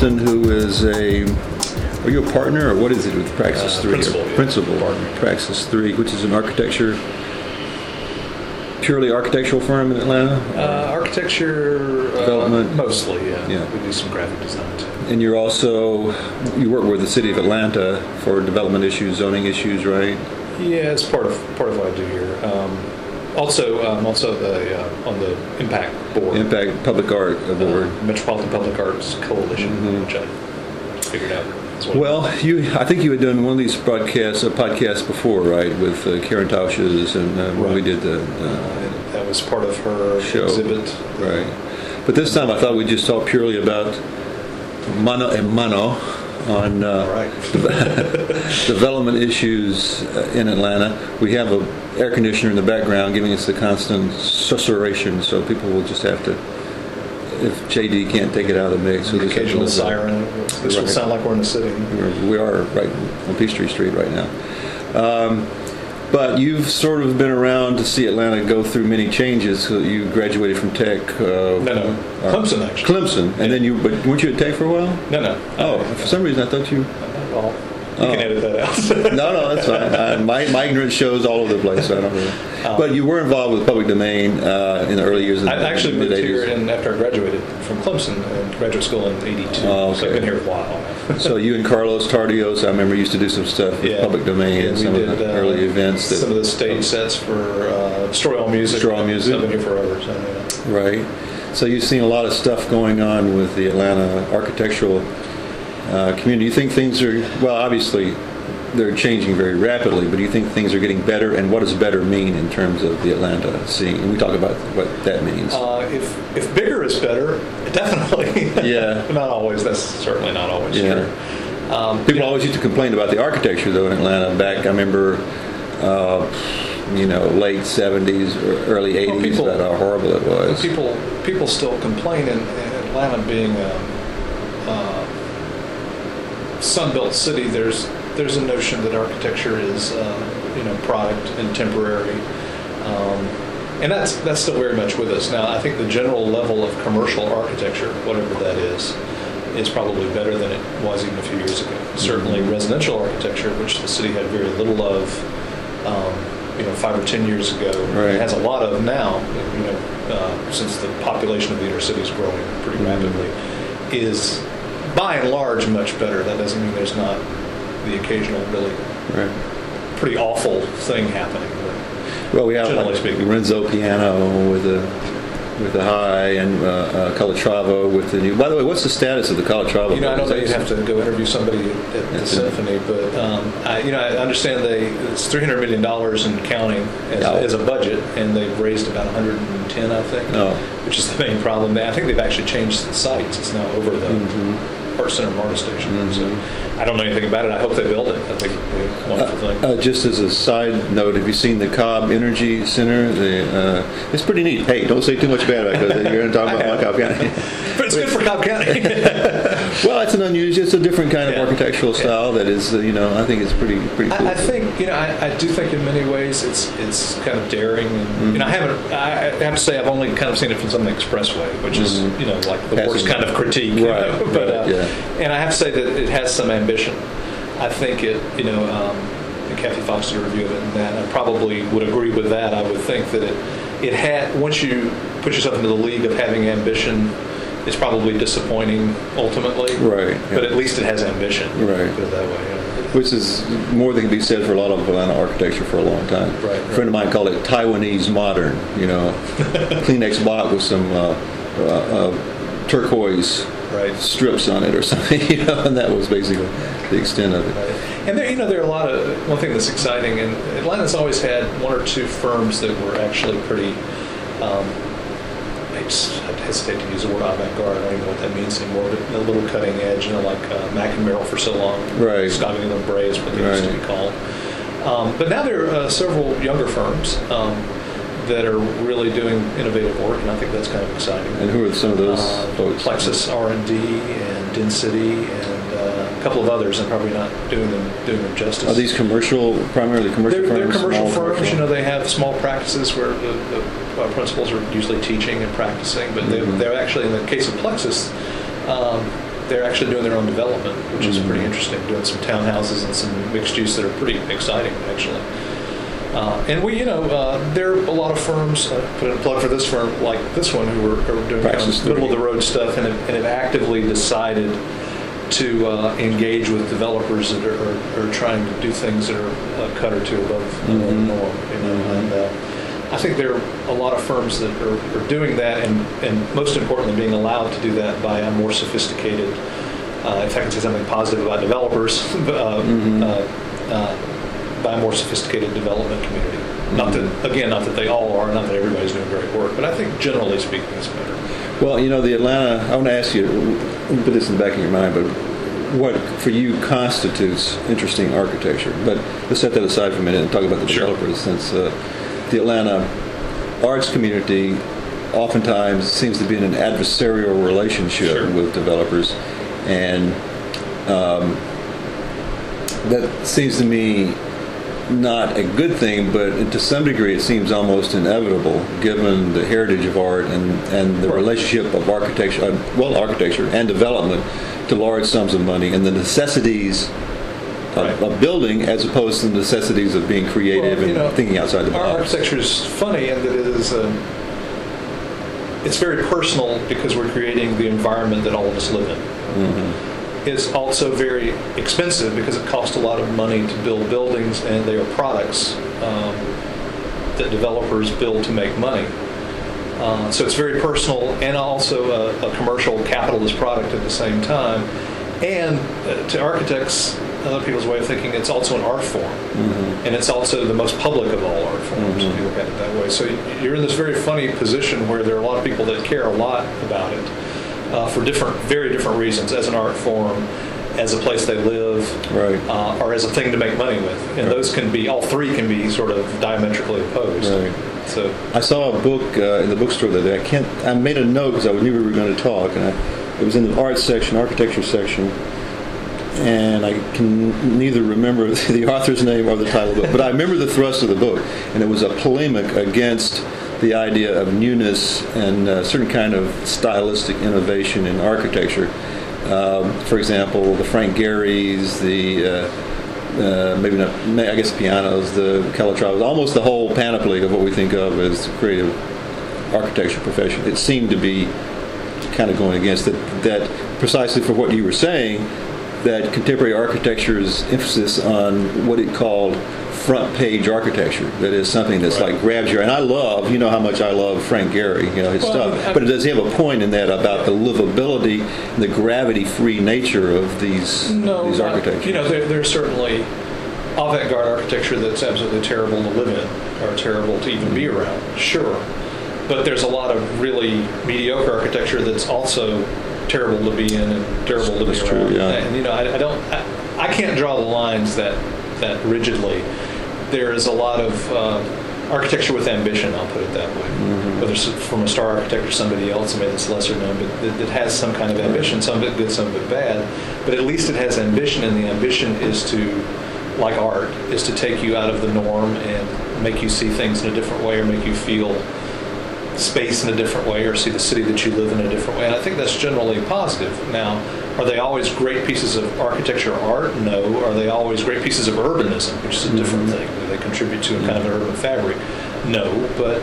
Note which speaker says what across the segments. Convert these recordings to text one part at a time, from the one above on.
Speaker 1: Who is a. Are you a partner or what is it with Praxis
Speaker 2: Uh,
Speaker 1: Three?
Speaker 2: principal, yeah.
Speaker 1: Principal.
Speaker 2: Partner.
Speaker 1: Praxis Three, which is an architecture, purely architectural firm in Atlanta.
Speaker 2: Uh, architecture, uh,
Speaker 1: Development.
Speaker 2: mostly, yeah.
Speaker 1: Yeah.
Speaker 2: We do some graphic design too.
Speaker 1: And you're also you work with the city of Atlanta for development issues, zoning issues, right?
Speaker 2: Yeah, it's part of part of what I do here. Um, also, I'm also the, uh, on the impact board,
Speaker 1: Impact Public Art Award.
Speaker 2: uh, Metropolitan Public Arts Coalition,
Speaker 1: Mhm.
Speaker 2: which I figured out. is what it
Speaker 1: Well, you, I think you had done one of these broadcasts, uh, podcasts before, right, with uh, Karen Tausches and uh, when we
Speaker 2: Right.
Speaker 1: did the, uh,
Speaker 2: Uh, that was part of her
Speaker 1: Show.
Speaker 2: exhibit.
Speaker 1: right. But this time I thought we'd just talk purely about mano and mano on uh, development issues uh, in Atlanta. We have a air conditioner in the background giving us the constant susurration, so people will just have to, if JD can't take it out of the mix. we'll
Speaker 2: The
Speaker 1: just have to
Speaker 2: occasional
Speaker 1: listen.
Speaker 2: siren. This will sound like we're in the city.
Speaker 1: We're- We are right on Peachtree Street right now. Um, But you've sort of been around to see Atlanta go through many changes. So You graduated from Tech. uh,
Speaker 2: No, no.
Speaker 1: uh,
Speaker 2: Clemson, actually.
Speaker 1: Clemson, and then you, but weren't you at Tech for a while?
Speaker 2: No, no.
Speaker 1: Oh, for some reason I thought you.
Speaker 2: Well, you can
Speaker 1: Oh.
Speaker 2: edit that out.
Speaker 1: No, no, that's fine. Uh, my, my ignorance shows all over the place. So I don't really. But you were involved with public domain uh, in the early years of the
Speaker 2: I actually moved here in, after I graduated from Clemson, uh, graduate school in '82.
Speaker 1: Oh,
Speaker 2: So I've been here a while.
Speaker 1: So you and Carlos Tardios, I remember, used to do some stuff with
Speaker 2: Yeah.
Speaker 1: public domain
Speaker 2: Yeah,
Speaker 1: and some of the
Speaker 2: uh,
Speaker 1: early events. That,
Speaker 2: Some of the stage sets for uh, Story All Music.
Speaker 1: Story All Music.
Speaker 2: I've been here forever. So, yeah.
Speaker 1: Right. So you've seen a lot of stuff going on with the Atlanta architectural uh, community. You think things are, well, obviously they're changing very rapidly, but do you think things are getting better? And what does better mean in terms of the Atlanta scene? And we talk about what that means.
Speaker 2: Uh, if if bigger is better, definitely.
Speaker 1: Yeah.
Speaker 2: not always. That's certainly not always
Speaker 1: Yeah.
Speaker 2: true. Um,
Speaker 1: People always used to complain about the architecture, though, in Atlanta. Back, I remember, uh, you know, late '70s, or early '80s,
Speaker 2: Well, people-
Speaker 1: about how horrible it was.
Speaker 2: people people still complain in, in Atlanta being a, uh Sunbelt city. There's there's a notion that architecture is uh, you know product and temporary, um, and that's that's still very much with us now. I think the general level of commercial architecture, whatever that is, is probably better than it was even a few years ago. Certainly, residential architecture, which the city had very little of. Um, you know, five or ten years ago,
Speaker 1: Right.
Speaker 2: has a lot of now, you know, uh, since the population of the inner city is growing pretty
Speaker 1: Mhm.
Speaker 2: rapidly, is by and large much better. That doesn't mean there's not the occasional really
Speaker 1: Right.
Speaker 2: pretty awful thing happening. But
Speaker 1: Well, we have
Speaker 2: Generally
Speaker 1: like
Speaker 2: speaking.
Speaker 1: Renzo Piano with the with the high and uh, uh, Calatrava with the new. By the way, what's the status of the Calatrava?
Speaker 2: you know, I don't know. You'd have to go interview somebody at, the
Speaker 1: That's it.
Speaker 2: symphony, but um, I, you know, I understand they it's 300 million dollars in counting as,
Speaker 1: Yeah.
Speaker 2: as a budget, and they've raised about 110, I think.
Speaker 1: Oh.
Speaker 2: which is the main problem. I think they've actually changed the sites. It's now over the
Speaker 1: Mhm.
Speaker 2: Art Center MARTA station.
Speaker 1: Mhm.
Speaker 2: So I don't know anything about it. I hope they build it. I think be a wonderful thing.
Speaker 1: Uh, just as a side note, have you seen the Cobb Energy Center? The, uh, it's pretty neat. Hey, don't say too much bad about it because you're going to talk about my. Cobb County.
Speaker 2: but it's good for Cobb County.
Speaker 1: well, it's an unusual, it's a different kind of
Speaker 2: Yeah.
Speaker 1: architectural
Speaker 2: Yeah.
Speaker 1: style that is, uh, you know, I think it's pretty pretty cool.
Speaker 2: I, I think you know. I, I do think in many ways it's it's kind of daring, and you know, I haven't. I have to say I've only kind of seen it from some expressway, which is
Speaker 1: Mhm.
Speaker 2: you know like the
Speaker 1: Passing.
Speaker 2: worst kind of critique. you
Speaker 1: Right,
Speaker 2: know, but,
Speaker 1: right,
Speaker 2: uh,
Speaker 1: yeah.
Speaker 2: And I have to say that it has some ambition. I think it. You know, um, and Kathy Fox did a review of it, and that I probably would agree with that. I would think that it it had once you put yourself into the league of having ambition. It's probably disappointing ultimately,
Speaker 1: Right,
Speaker 2: But at least it has ambition.
Speaker 1: Right.
Speaker 2: Put it that way. yeah.
Speaker 1: which is more than can be said for a lot of Atlanta architecture for a long time.
Speaker 2: Right,
Speaker 1: A friend of mine called it Taiwanese modern. You know, Kleenex block with some uh, uh, uh, turquoise
Speaker 2: Right.
Speaker 1: strips on it or something. You know, and that was basically the extent of it.
Speaker 2: And there, you know, there are a lot of one thing that's exciting, and Atlanta's always had one or two firms that were actually pretty. Um, I just I hesitate to use the word avant-garde. I don't even know what that means anymore. But a little cutting edge, you know, like uh, Mack and Merrill for so long.
Speaker 1: Right.
Speaker 2: Scott and Bray is what they used to be called. Um, but now there are uh, several younger firms um, that are really doing innovative work, and I think that's kind of exciting.
Speaker 1: And who are some of those
Speaker 2: Uh,
Speaker 1: folks?
Speaker 2: Plexus R&D and Density and a couple of others. I'm probably not doing them doing them justice.
Speaker 1: Are these commercial, primarily commercial
Speaker 2: they're, they're commercial firms.
Speaker 1: commercial?
Speaker 2: You know, they have small practices where the, the uh, principals are usually teaching and practicing, but they,
Speaker 1: Mhm.
Speaker 2: they're actually in the case of Plexus. Um, they're actually doing their own development, which is pretty interesting. Doing some townhouses and some mixed use that are pretty exciting, actually. Uh, and we, you know, uh, there are a lot of firms, uh, put in a plug for this firm, like this one, who are, are doing kind of middle of the road stuff and have, and have actively decided to uh, engage with developers that are, are, are trying to do things that are a cut or two above the
Speaker 1: Mhm.
Speaker 2: norm. You know, and uh, I think there are a lot of firms that are, are doing that, and, and most importantly, being allowed to do that by a more sophisticated. Uh, if I can say something positive about developers, uh,
Speaker 1: Mhm.
Speaker 2: By a more sophisticated development community. Not that, again, not that they all are, not that everybody's doing great work, but I think generally speaking, it's better.
Speaker 1: Well, you know, the Atlanta, I want to ask you, put this in the back of your mind, but what for you constitutes interesting architecture? But let's set that aside for a minute and talk about the
Speaker 2: Sure.
Speaker 1: developers, since uh, the Atlanta arts community oftentimes seems to be in an adversarial relationship
Speaker 2: Sure.
Speaker 1: with developers. And um, that seems to me not a good thing, but to some degree it seems almost inevitable given the heritage of art and, and the
Speaker 2: Right.
Speaker 1: relationship of architecture, uh, well, architecture and development to large sums of money and the necessities of,
Speaker 2: Right.
Speaker 1: of building as opposed to the necessities of being creative
Speaker 2: Well,
Speaker 1: and
Speaker 2: know,
Speaker 1: thinking outside the box.
Speaker 2: architecture is funny in that it is, um, it's very personal because we're creating the environment that all of us live in.
Speaker 1: Mm-hmm.
Speaker 2: It's also very expensive because it costs a lot of money to build buildings and they are products um, that developers build to make money. Uh, so it's very personal and also a, a commercial capitalist product at the same time. And uh, to architects, other people's way of thinking, it's also an art form. And it's also the most public of all art forms, if you look at it that way. So you're in this very funny position where there are a lot of people that care a lot about it uh, for different, very different reasons, as an art form, as a place they live,
Speaker 1: Right.
Speaker 2: uh, or as a thing to make money with. And
Speaker 1: Right.
Speaker 2: those can be, all three can be sort of diametrically opposed.
Speaker 1: Right.
Speaker 2: So,
Speaker 1: I saw a book uh, in the bookstore the other day. I can't. I made a note because I knew we were going to talk, and I, it was in the art section, architecture section, and I can neither remember the author's name or the title of the book, but I remember the thrust of the book, and it was a polemic against the idea of newness and uh, certain kind of stylistic innovation in architecture. Um, for example, the Frank Gehry's, the uh, uh, maybe not, I guess Pianos, the Calatravas, almost the whole panoply of what we think of as creative architecture profession. It seemed to be kind of going against that, that precisely for what you were saying, that contemporary architecture's emphasis on what it called front page architecture. That is something that's
Speaker 2: Right.
Speaker 1: like grabs your, and I love, you know how much I love Frank Gehry, you know, his
Speaker 2: Well,
Speaker 1: stuff,
Speaker 2: I-
Speaker 1: but does he have a point in that about the livability and the gravity-free nature of these,
Speaker 2: no,
Speaker 1: these architectures?
Speaker 2: you know, there, there's certainly avant-garde architecture that's absolutely terrible to live in or terrible to even be around, sure. But there's a lot of really mediocre architecture that's also terrible to be in and terrible to
Speaker 1: That's
Speaker 2: be
Speaker 1: true,
Speaker 2: around.
Speaker 1: yeah.
Speaker 2: And you know, I, I don't, I, I can't draw the lines that that rigidly. There is a lot of uh, architecture with ambition. I'll put it that way.
Speaker 1: Mm-hmm.
Speaker 2: Whether it's from a star architect or somebody else, maybe that's lesser known, but it, that has some kind of ambition. Some of it good, some of it bad. But at least it has ambition, and the ambition is to, like art, is to take you out of the norm and make you see things in a different way or make you feel space in a different way or see the city that you live in a different way. And I think that's generally positive. Now, are they always great pieces of architecture art? No. Are they always great pieces of urbanism, which is a different mm-hmm. thing? Do they contribute to a kind of an urban fabric? No. But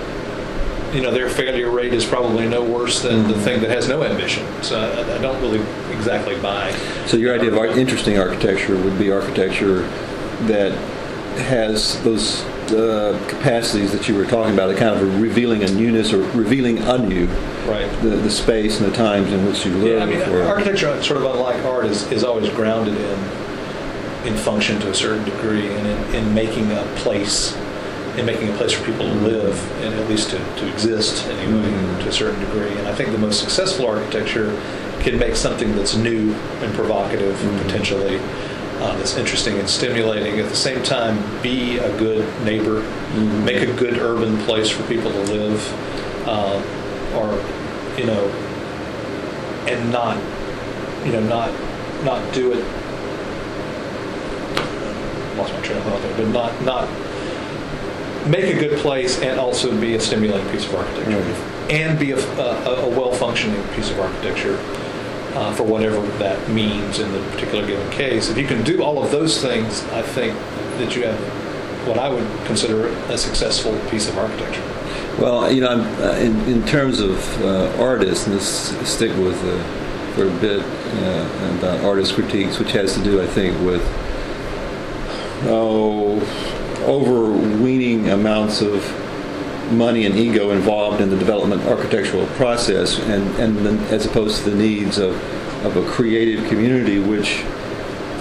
Speaker 2: you know, their failure rate is probably no worse than the mm-hmm. thing that has no ambition. So I, I don't really exactly buy.
Speaker 1: So your idea of ar- interesting architecture would be architecture that has those uh, capacities that you were talking about, a kind of revealing a newness or revealing anew
Speaker 2: Right.
Speaker 1: the, the space and the times in which you live.
Speaker 2: Yeah, I mean,
Speaker 1: before-
Speaker 2: architecture, sort of unlike art, is, is always grounded in in function to a certain degree, and in, in making a place, in making a place for people to live, and at least to, to exist anyway,
Speaker 1: Mhm.
Speaker 2: to a certain degree. And I think the most successful architecture can make something that's new and provocative,
Speaker 1: Mhm.
Speaker 2: potentially, uh, that's interesting and stimulating. At the same time, be a good neighbor,
Speaker 1: Mhm.
Speaker 2: make a good urban place for people to live, uh, or you know, and not, you know, not not do it. Lost my train of thought there, but not not make a good place and also be a stimulating piece of architecture,
Speaker 1: Right.
Speaker 2: and be a, a, a well-functioning piece of architecture. Uh, for whatever that means in the particular given case. If you can do all of those things, I think that you have what I would consider a successful piece of architecture.
Speaker 1: Well, you know, uh, in, in terms of uh, artists, and this stick with uh, for a bit uh, about artist critiques, which has to do, I think, with oh, overweening amounts of money and ego involved in the development architectural process, and, and the, as opposed to the needs of, of a creative community, which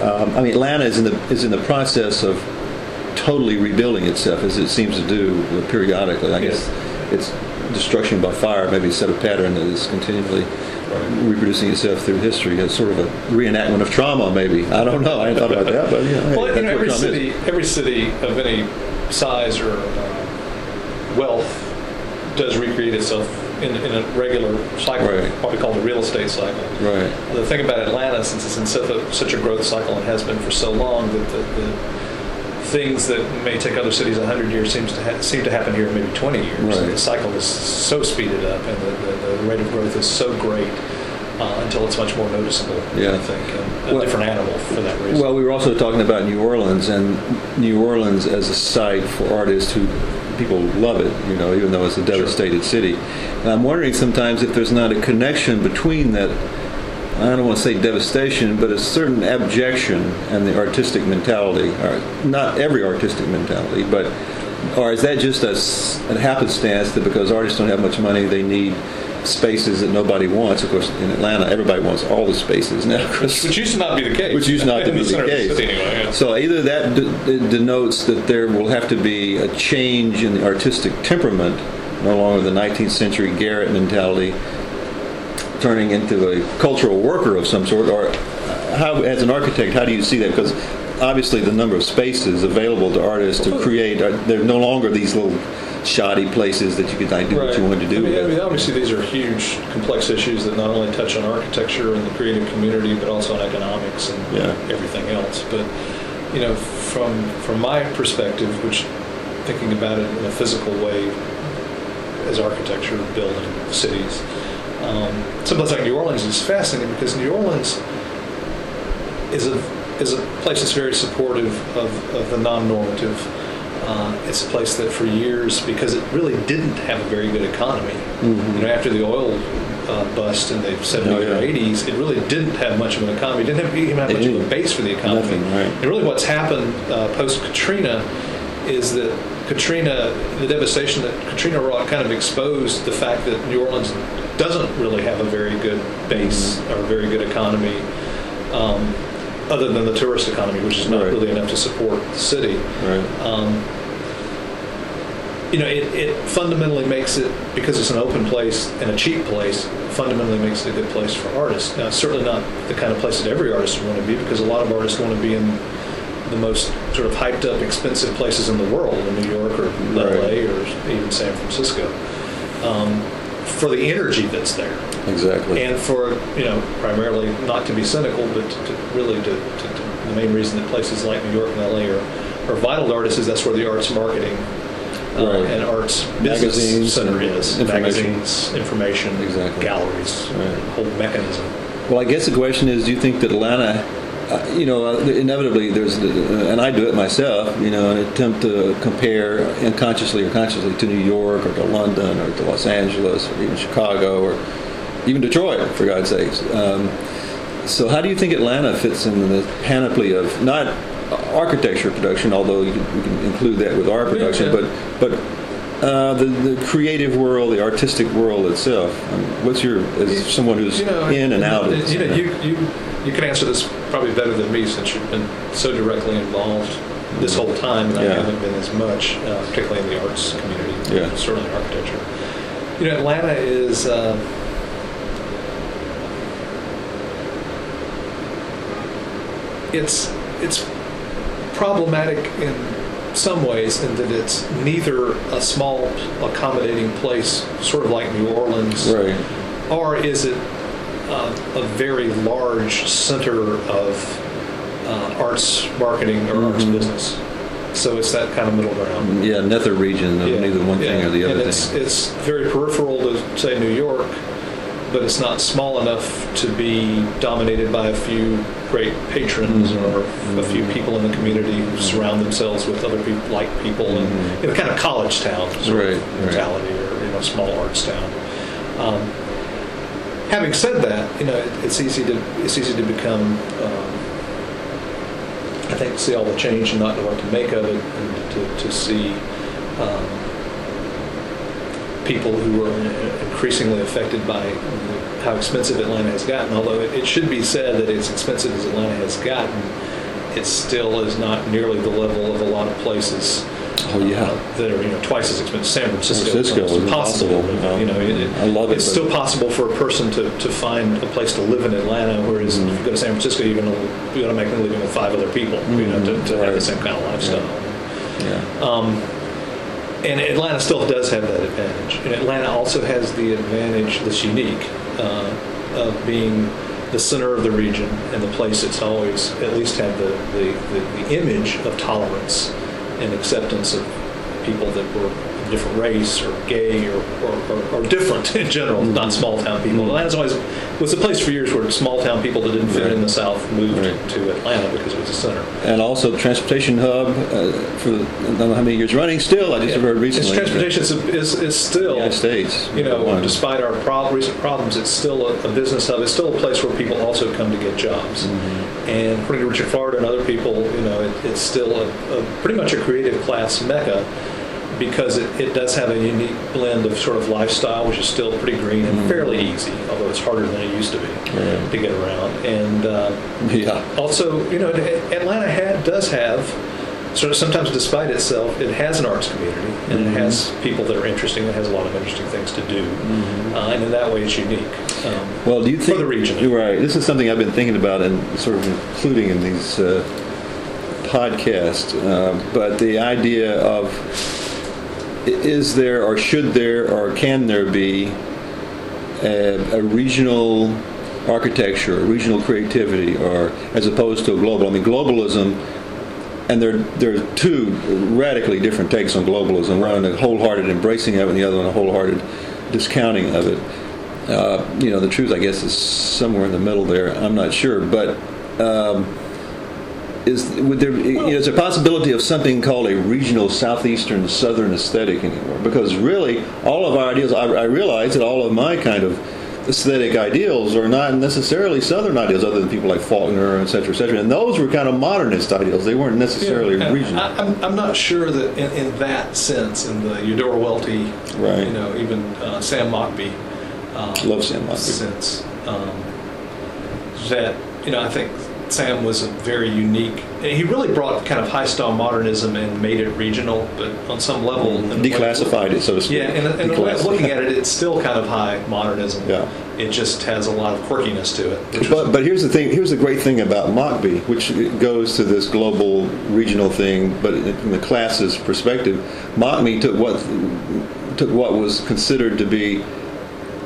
Speaker 1: um, I mean, Atlanta is in the is in the process of totally rebuilding itself, as it seems to do periodically. I guess it's destruction by fire, maybe set a pattern that is continually reproducing itself through history. It's sort of a reenactment of trauma, maybe. I don't know. I hadn't thought about that, but yeah. know, hey,
Speaker 2: well, you know, every city, every city of any size or uh, wealth does recreate itself in, in a regular cycle,
Speaker 1: Right.
Speaker 2: what we call the real estate cycle.
Speaker 1: Right.
Speaker 2: The thing about Atlanta, since it's in such a, such a growth cycle and has been for so long, that the, the things that may take other cities 100 years seems to ha- seem to happen here in maybe 20 years.
Speaker 1: Right.
Speaker 2: The cycle is so speeded up, and the, the, the rate of growth is so great uh, until it's much more noticeable.
Speaker 1: Yeah.
Speaker 2: I think and a
Speaker 1: Well-
Speaker 2: different animal for that reason.
Speaker 1: Well, we were also talking about New Orleans, and New Orleans as a site for artists who people love it, you know, even though it's a devastated city. And I'm wondering sometimes if there's not a connection between that. I don't want to say devastation, but a certain abjection and the artistic mentality, or not every artistic mentality, but or is that just a, a happenstance that because artists don't have much money, they need spaces that nobody wants? Of course, in Atlanta, everybody wants all the spaces now. course.
Speaker 2: which used to not be the case.
Speaker 1: Which used not to be the
Speaker 2: of
Speaker 1: case.
Speaker 2: city anyway, yeah.
Speaker 1: So either that de- denotes that there will have to be a change in the artistic temperament, no longer the 19th century garret mentality, turning into a cultural worker of some sort, or how, as an architect, how do you see that? Because obviously the number of spaces available to artists to create, are, they're no longer these little shoddy places that you could like, do what you wanted to do
Speaker 2: I mean, I mean, obviously, these are huge, complex issues that not only touch on architecture and the creative community, but also on economics and
Speaker 1: Yeah.
Speaker 2: everything else. But you know, from from my perspective, which thinking about it in a physical way, as architecture, building cities, um, someplace like New Orleans is fascinating because New Orleans is a is a place that's very supportive of, of the non-normative. Uh, it's a place that for years, because it really didn't have a very good economy. You know, after the oil uh, bust in the 70s
Speaker 1: Mm-hmm. Oh, yeah.
Speaker 2: or 80s, it really didn't have much of an economy. It didn't have, even have
Speaker 1: It
Speaker 2: much of a base for the economy.
Speaker 1: Nothing, right.
Speaker 2: And really, what's happened uh, post Katrina is that Katrina, the devastation that Katrina wrought, kind of exposed the fact that New Orleans doesn't really have a very good base
Speaker 1: Mm-hmm.
Speaker 2: or a very good economy, um, other than the tourist economy, which is not
Speaker 1: Right.
Speaker 2: really enough to support the city.
Speaker 1: Right.
Speaker 2: Um, you know, it, it fundamentally makes it because it's an open place and a cheap place. Fundamentally makes it a good place for artists. Now, it's certainly not the kind of place that every artist would want to be because a lot of artists want to be in the most sort of hyped up, expensive places in the world, in New York or
Speaker 1: Right.
Speaker 2: LA or even San Francisco, um, for the energy that's there
Speaker 1: Exactly.
Speaker 2: and for you know primarily not to be cynical, but to, to really to, to, the main reason that places like New York and LA are, are vital to artists is that's where the arts marketing uh,
Speaker 1: Right.
Speaker 2: and arts business
Speaker 1: Magazines
Speaker 2: center
Speaker 1: and
Speaker 2: is.
Speaker 1: information.
Speaker 2: Magazines, information,
Speaker 1: Exactly.
Speaker 2: galleries,
Speaker 1: Right.
Speaker 2: whole mechanism.
Speaker 1: Well, I guess the question is, do you think that Atlanta, uh, you know, uh, inevitably there's, uh, and I do it myself, you know, an attempt to compare unconsciously or consciously to New York or to London or to Los Angeles or even Chicago or even Detroit, for God's sakes. Um, so, how do you think Atlanta fits in the panoply of not architecture production, although you can, we can include that with our production,
Speaker 2: Yeah.
Speaker 1: but but uh, the the creative world, the artistic world itself? Um, what's your as someone who's
Speaker 2: You know,
Speaker 1: in and out of this?
Speaker 2: You know, you, you you can answer this probably better than me since you've been so directly involved this whole time, and I haven't been as much, uh, particularly in the arts community.
Speaker 1: Yeah.
Speaker 2: certainly architecture. You know, Atlanta is. Uh, it's it's problematic in some ways in that it's neither a small accommodating place, sort of like New Orleans,
Speaker 1: Right.
Speaker 2: or is it uh, a very large center of uh, arts marketing or arts
Speaker 1: Mhm.
Speaker 2: business? So it's that kind of middle ground.
Speaker 1: Yeah, nether region of
Speaker 2: Yeah,
Speaker 1: neither one thing or the
Speaker 2: And
Speaker 1: other
Speaker 2: it's,
Speaker 1: thing.
Speaker 2: it's very peripheral to, say, New York, but it's not small enough to be dominated by a few great patrons or a few people in the community who surround themselves with other people, like people, and you know, kind of college town sort
Speaker 1: Right,
Speaker 2: of
Speaker 1: right.
Speaker 2: mentality, or you know, small arts town. Um, having said that, you know, it, it's easy to it's easy to become. Um, I think see all the change and not know what to make of it, and to, to see um, people who are increasingly affected by how expensive Atlanta has gotten. Although it, it should be said that as expensive as Atlanta has gotten, it still is not nearly the level of a lot of places.
Speaker 1: Oh, yeah.
Speaker 2: uh, that are you know twice as expensive. San Francisco,
Speaker 1: San Francisco is
Speaker 2: impossible.
Speaker 1: impossible.
Speaker 2: You know, it, it-
Speaker 1: I love it,
Speaker 2: It's still possible for a person to, to find a place to live in Atlanta, whereas
Speaker 1: Mm-hmm.
Speaker 2: if you go to San Francisco, you're going to you're going to make a living with five other people. You know, to, to have the. Same kind of lifestyle.
Speaker 1: Yeah.
Speaker 2: Um, and Atlanta still does have that advantage. And Atlanta also has the advantage that's unique uh, of being the center of the region and the place that's always at least had the, the, the, the image of tolerance and acceptance of people that were of different race or gay or, or, or, or different in general, not small town people. Atlanta's always was a place for years where small town people that didn't fit in the South moved
Speaker 1: Right.
Speaker 2: to Atlanta because it was a center.
Speaker 1: And also the transportation hub uh, for I don't know how many years running. Still, I just heard
Speaker 2: Its
Speaker 1: recently.
Speaker 2: transportation is, is, is still
Speaker 1: United States.
Speaker 2: you know,
Speaker 1: One.
Speaker 2: despite our prob- recent problems, it's still a, a business hub. It's still a place where people also come to get jobs.
Speaker 1: Mm-hmm.
Speaker 2: And according to Richard Florida and other people, you know, it, it's still a, a pretty much a creative class mecca because it, it does have a unique blend of sort of lifestyle, which is still pretty green and fairly easy, although it's harder than it used to be
Speaker 1: Mm-hmm.
Speaker 2: To get around. And uh,
Speaker 1: yeah.
Speaker 2: also, you know, Atlanta had, does have, sort of sometimes despite itself, it has an arts community and it has people that are interesting. It has a lot of interesting things to do, uh, and in that way, it's unique. Um,
Speaker 1: Well, do you think for
Speaker 2: the region.
Speaker 1: You're right. This is something I've been thinking about and sort of including in these uh, podcasts. Uh, but the idea of is there or should there or can there be a, a regional architecture, regional creativity, or as opposed to a global? I mean, globalism. And there, there are two radically different takes on globalism. One a wholehearted embracing of it, and the other one a wholehearted discounting of it uh, you know, the truth, I guess, is somewhere in the middle there. I'm not sure, but um, is would there you know, is a possibility of something called a regional southeastern southern aesthetic anymore? Because really, all of our ideals, I, I realize that all of my kind of aesthetic ideals are not necessarily southern ideals, other than people like Faulkner, et cetera, et cetera. And those were kind of modernist ideals. They weren't necessarily
Speaker 2: Yeah,
Speaker 1: regional.
Speaker 2: I, I'm, I'm not sure that in, in that sense, in the Eudora Welty,
Speaker 1: Right.
Speaker 2: you know, even uh, Sam Mockbee uh,
Speaker 1: Love Sam Mockbee.
Speaker 2: sense, um, that, you know, I think Sam was a very unique, and he really brought kind of high style modernism and made it regional, but on some level, in
Speaker 1: Declassified it, so to speak.
Speaker 2: Yeah, and, and the way of looking at it, it's still kind of high modernism.
Speaker 1: Yeah.
Speaker 2: It just has a lot of quirkiness to it.
Speaker 1: But, but here's the thing. Here's the great thing about Mockbee, which goes to this global regional thing, but from the class's perspective, Mockbee took what took what was considered to be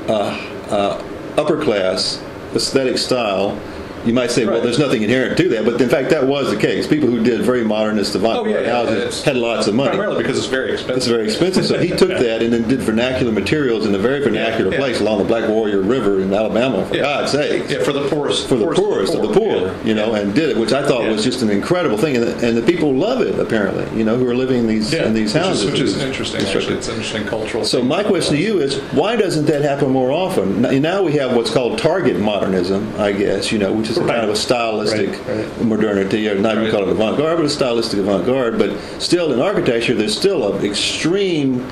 Speaker 1: uh, uh, upper class aesthetic style. You might say, well, there's nothing inherent to that, but in fact, that was the case. People who did very modernist
Speaker 2: oh,
Speaker 1: avant-garde
Speaker 2: yeah, yeah,
Speaker 1: houses had lots of money.
Speaker 2: Primarily because it's very expensive.
Speaker 1: It's very expensive. So he took that and then did vernacular materials in a very vernacular
Speaker 2: yeah.
Speaker 1: place along the Black Warrior River in Alabama, for. God's sake
Speaker 2: Yeah, for the poorest.
Speaker 1: for the poorest of the poor,
Speaker 2: yeah.
Speaker 1: you know, and did it, which I thought was just an incredible thing, and the, and the people love it apparently, you know, who are living in these in these
Speaker 2: which
Speaker 1: houses,
Speaker 2: is, which is interesting. Actually, it's an interesting cultural.
Speaker 1: So my question to you is, why doesn't that happen more often? Now- Now we have what's called target modernism, I guess, you know, which is a
Speaker 2: Right.
Speaker 1: kind of a stylistic
Speaker 2: Right, right.
Speaker 1: modernity, or not even
Speaker 2: Right.
Speaker 1: call it avant-garde, but a stylistic avant-garde. But still, in architecture, there's still an extreme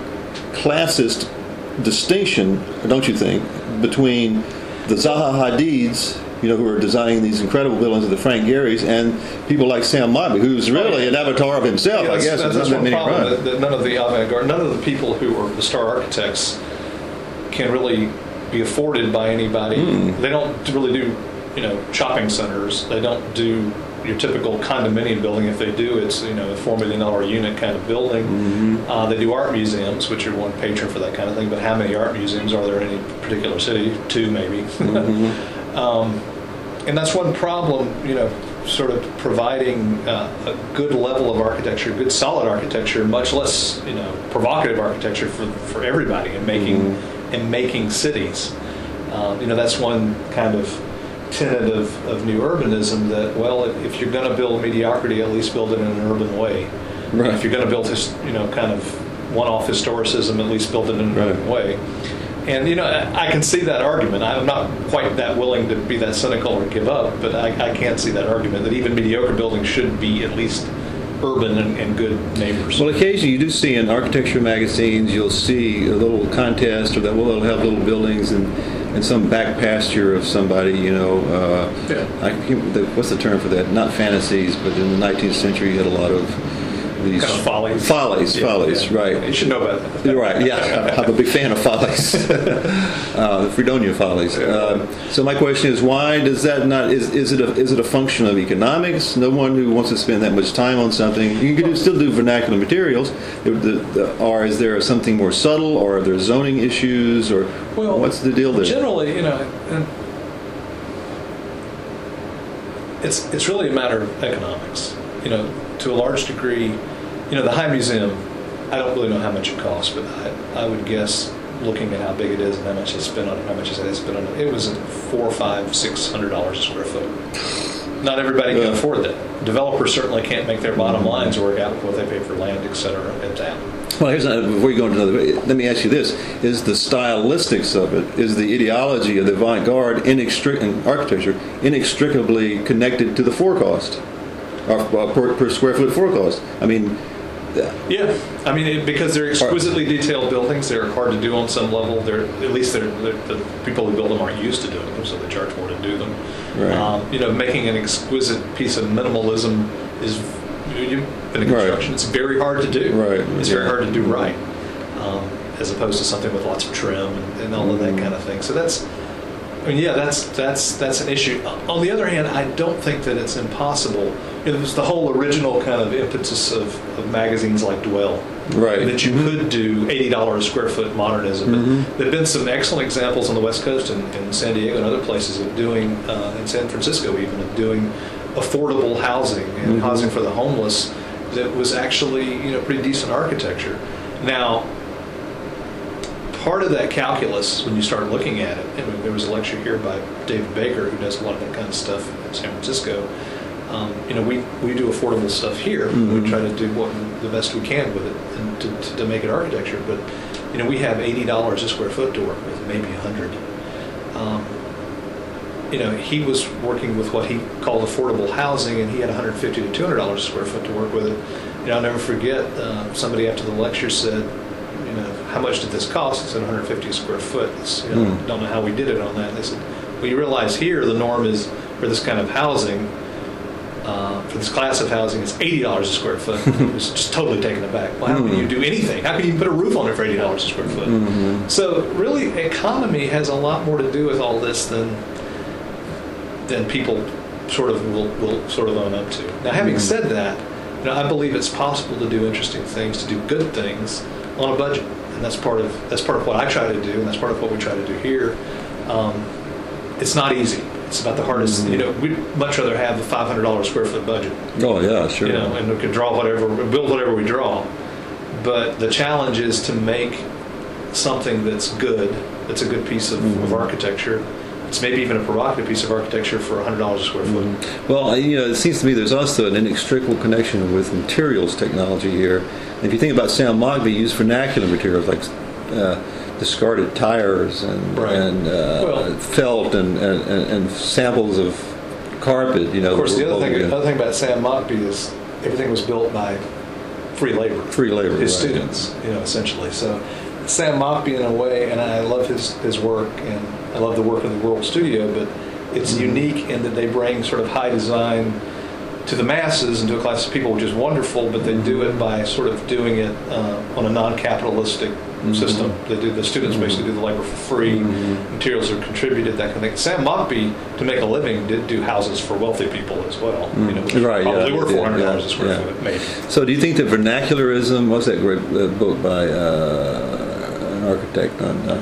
Speaker 1: classist distinction, don't you think, between the Zaha Hadids, you know, who are designing these incredible buildings, of the Frank Gehrys, and people like Sam Mockbee, who's really an avatar of himself,
Speaker 2: Yeah,
Speaker 1: I
Speaker 2: that's,
Speaker 1: guess.
Speaker 2: that's,
Speaker 1: There's
Speaker 2: that's one problem. That, that none of the avant-garde, none of the people who are the star architects can really be afforded by anybody.
Speaker 1: Hmm.
Speaker 2: They don't really do, you know, shopping centers. They don't do your typical condominium building. If they do, it's you know a four million dollar unit kind of building.
Speaker 1: Mm-hmm.
Speaker 2: Uh, they do art museums, which are one patron for that kind of thing. But how many art museums are there in any particular city? Two, maybe.
Speaker 1: Mm-hmm.
Speaker 2: um, and that's one problem, you know, sort of providing uh, a good level of architecture, good solid architecture, much less, you know, provocative architecture for, for everybody and making and making cities. Um, you know, that's one kind of tenet of, of new urbanism that, well, if, if you're going to build mediocrity, at least build it in an urban way.
Speaker 1: Right.
Speaker 2: If you're going to build, his, you know, kind of one-off historicism, at least build it in an
Speaker 1: Right.
Speaker 2: urban way. And you know, I I can see that argument. I'm not quite that willing to be that cynical or give up, but I, I can see that argument that even mediocre buildings should be at least urban and, and good neighbors.
Speaker 1: Well, occasionally you do see in architecture magazines, you'll see a little contest or that will have little buildings and, and some back pasture of somebody, you know. Uh,
Speaker 2: Yeah.
Speaker 1: I what's the term for that? Not fantasies, but in the 19th century you had a lot of these
Speaker 2: Kind of follies.
Speaker 1: Follies,
Speaker 2: Yeah,
Speaker 1: follies,
Speaker 2: yeah.
Speaker 1: right.
Speaker 2: You should know about that.
Speaker 1: You're right. Yeah, I'm a big fan of follies, uh, the Fredonia follies. Um, so my question is, why does that not? Is, is it a is it a function of economics? No one who wants to spend that much time on something. You can do, still do vernacular materials, the, the, or is there something more subtle, or are there zoning issues, or
Speaker 2: Well,
Speaker 1: what's the deal there?
Speaker 2: Generally, you know, it's it's really a matter of economics. You know, to a large degree, you know, the High Museum. I don't really know how much it costs, but I, I would guess, looking at how big it is and how much they spent on it, how much they spent on it, it was four, five, six hundred dollars a square foot. Not everybody can
Speaker 1: Yeah.
Speaker 2: afford that. Developers certainly can't make their bottom lines work out with what they pay for land, et cetera, at that.
Speaker 1: Well, here's another, before you go into another. Let me ask you this: Is the stylistics of it, is the ideology of the avant-garde inextric- in architecture inextricably connected to the forecast, or uh, per, per square foot forecast? I mean,
Speaker 2: Yeah, I mean, it, because they're exquisitely detailed buildings, they're hard to do on some level. They're at least they're, they're, the people who build them aren't used to doing them, so they charge more to do them.
Speaker 1: Right.
Speaker 2: Um, you know, making an exquisite piece of minimalism is in a
Speaker 1: Right.
Speaker 2: construction. It's very hard to do.
Speaker 1: Right,
Speaker 2: It's very hard to do right, um, as opposed to something with lots of trim and, and all of
Speaker 1: Mm-hmm.
Speaker 2: that kind of thing. So that's. I mean, yeah, that's that's that's an issue. On the other hand, I don't think that it's impossible. It was the whole original kind of impetus of, of magazines like Dwell,
Speaker 1: Right.
Speaker 2: That you could do eighty dollars a square foot modernism. And There've been some excellent examples on the West Coast and in San Diego and other places of doing, uh, in San Francisco even, of doing affordable housing and housing for the homeless that was actually you know pretty decent architecture. Now, part of that calculus when you start looking at it, and there was a lecture here by David Baker who does a lot of that kind of stuff in San Francisco. Um, you know, we, we do affordable stuff here. We try to do what the best we can with it and to, to, to make it architecture. But you know, we have eighty dollars a square foot to work with, maybe a hundred. Um, you know, he was working with what he called affordable housing, and he had 150 to 200 dollars a square foot to work with it. You know, I'll never forget. Uh, somebody after the lecture said, you know, how much did this cost? I said 150 a square foot. It's, you know,
Speaker 1: Hmm.
Speaker 2: Don't know how we did it on that. They said, well, you realize here the norm is for this kind of housing. Uh, for this class of housing, it's eighty dollars a square foot. It was just totally taken aback. Well, how can you do anything? How can you put a roof on it for eighty dollars a square foot? So really, economy has a lot more to do with all this than than people sort of will, will sort of own up to. Now, having said that, you know, I believe it's possible to do interesting things, to do good things on a budget, and that's part of that's part of what I try to do, and that's part of what we try to do here. Um, it's not easy. It's about the hardest. You know, we'd much rather have a five hundred dollars square foot budget
Speaker 1: oh yeah, sure.
Speaker 2: you know, and we can draw whatever, build whatever we draw. But the challenge is to make something that's good, that's a good piece of, of architecture. It's maybe even a provocative piece of architecture for $100 a square foot.
Speaker 1: Well, you know, it seems to me there's also an inextricable connection with materials technology here. If you think about Sam Mockbee, used vernacular materials like uh, discarded tires and,
Speaker 2: Right.
Speaker 1: and uh,
Speaker 2: Well-
Speaker 1: felt and, and, and samples of carpet. You know,
Speaker 2: Of course, the other thing, other thing about Sam Mockbee is everything was built by free labor.
Speaker 1: Free labor,
Speaker 2: His
Speaker 1: right.
Speaker 2: students, you know, essentially. So Sam Mockbee, in a way, and I love his, his work, and I love the work of the Rural Studio, but it's
Speaker 1: Mm-hmm.
Speaker 2: unique in that they bring sort of high design to the masses and to a class of people, which is wonderful, but they do it by sort of doing it uh, on a non-capitalistic
Speaker 1: Mm-hmm.
Speaker 2: System. They do the students basically do the labor for free. Materials are contributed, that kind of thing. Sam Mockbee, to make a living, did do houses for wealthy people as well. You know.
Speaker 1: Right, yeah,
Speaker 2: probably
Speaker 1: they
Speaker 2: were four hundred dollars
Speaker 1: yeah,
Speaker 2: a square
Speaker 1: yeah.
Speaker 2: foot, maybe.
Speaker 1: So, do you think that vernacularism? What's that great uh, book by uh, an architect on uh,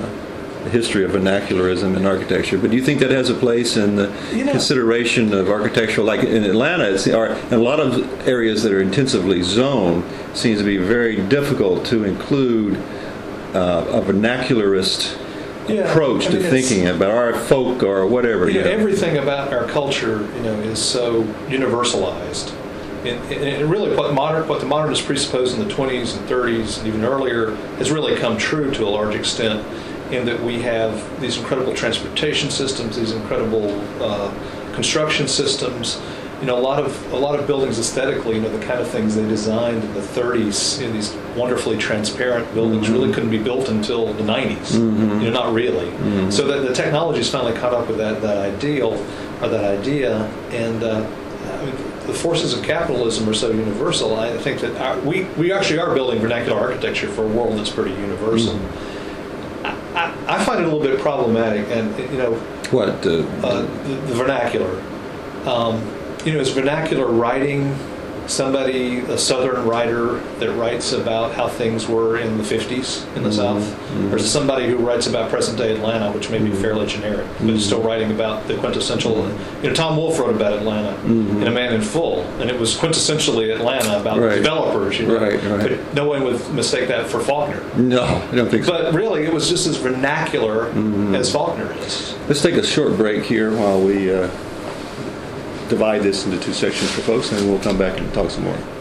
Speaker 1: the history of vernacularism in architecture? But do you think that has a place in the
Speaker 2: You know-
Speaker 1: consideration of architectural? Like in Atlanta, it's, or a lot of areas that are intensively zoned, seems to be very difficult to include uh, a vernacularist
Speaker 2: Yeah,
Speaker 1: approach
Speaker 2: I
Speaker 1: to
Speaker 2: mean, it's-
Speaker 1: thinking about our folk or whatever.
Speaker 2: You know,
Speaker 1: you know.
Speaker 2: everything about our culture, you know, is so universalized. And, and really, what modern, what the modernists presupposed in the 20s and 30s and even earlier has really come true to a large extent in that we have these incredible transportation systems, these incredible uh, construction systems. You know, a lot of a lot of buildings aesthetically, you know, the kind of things they designed in the 30s, you know, these wonderfully transparent buildings, really couldn't be built until the 90s. You know, not really. So that the technology's finally caught up with that that ideal or that idea, and uh, I mean, the forces of capitalism are so universal. I think that our, we we actually are building vernacular architecture for a world that's pretty universal. I, I, I find it a little bit problematic, and you know,
Speaker 1: what the,
Speaker 2: uh, the, the vernacular. Um, you know, is vernacular writing somebody, a Southern writer that writes about how things were in the 50s in the mm-hmm. South? Or is it somebody who writes about present day Atlanta, which may be mm-hmm. fairly generic, but is mm-hmm. still writing about the quintessential? You know, Tom Wolfe wrote about Atlanta in A Man in Full, and it was quintessentially Atlanta about
Speaker 1: Right.
Speaker 2: developers. You know?
Speaker 1: Right, right.
Speaker 2: But no one would mistake that for Faulkner.
Speaker 1: no, I don't think so.
Speaker 2: But really, it was just as vernacular as Faulkner is.
Speaker 1: Let's take a short break here while we uh, divide this into two sections for folks, and we'll come back and talk some more.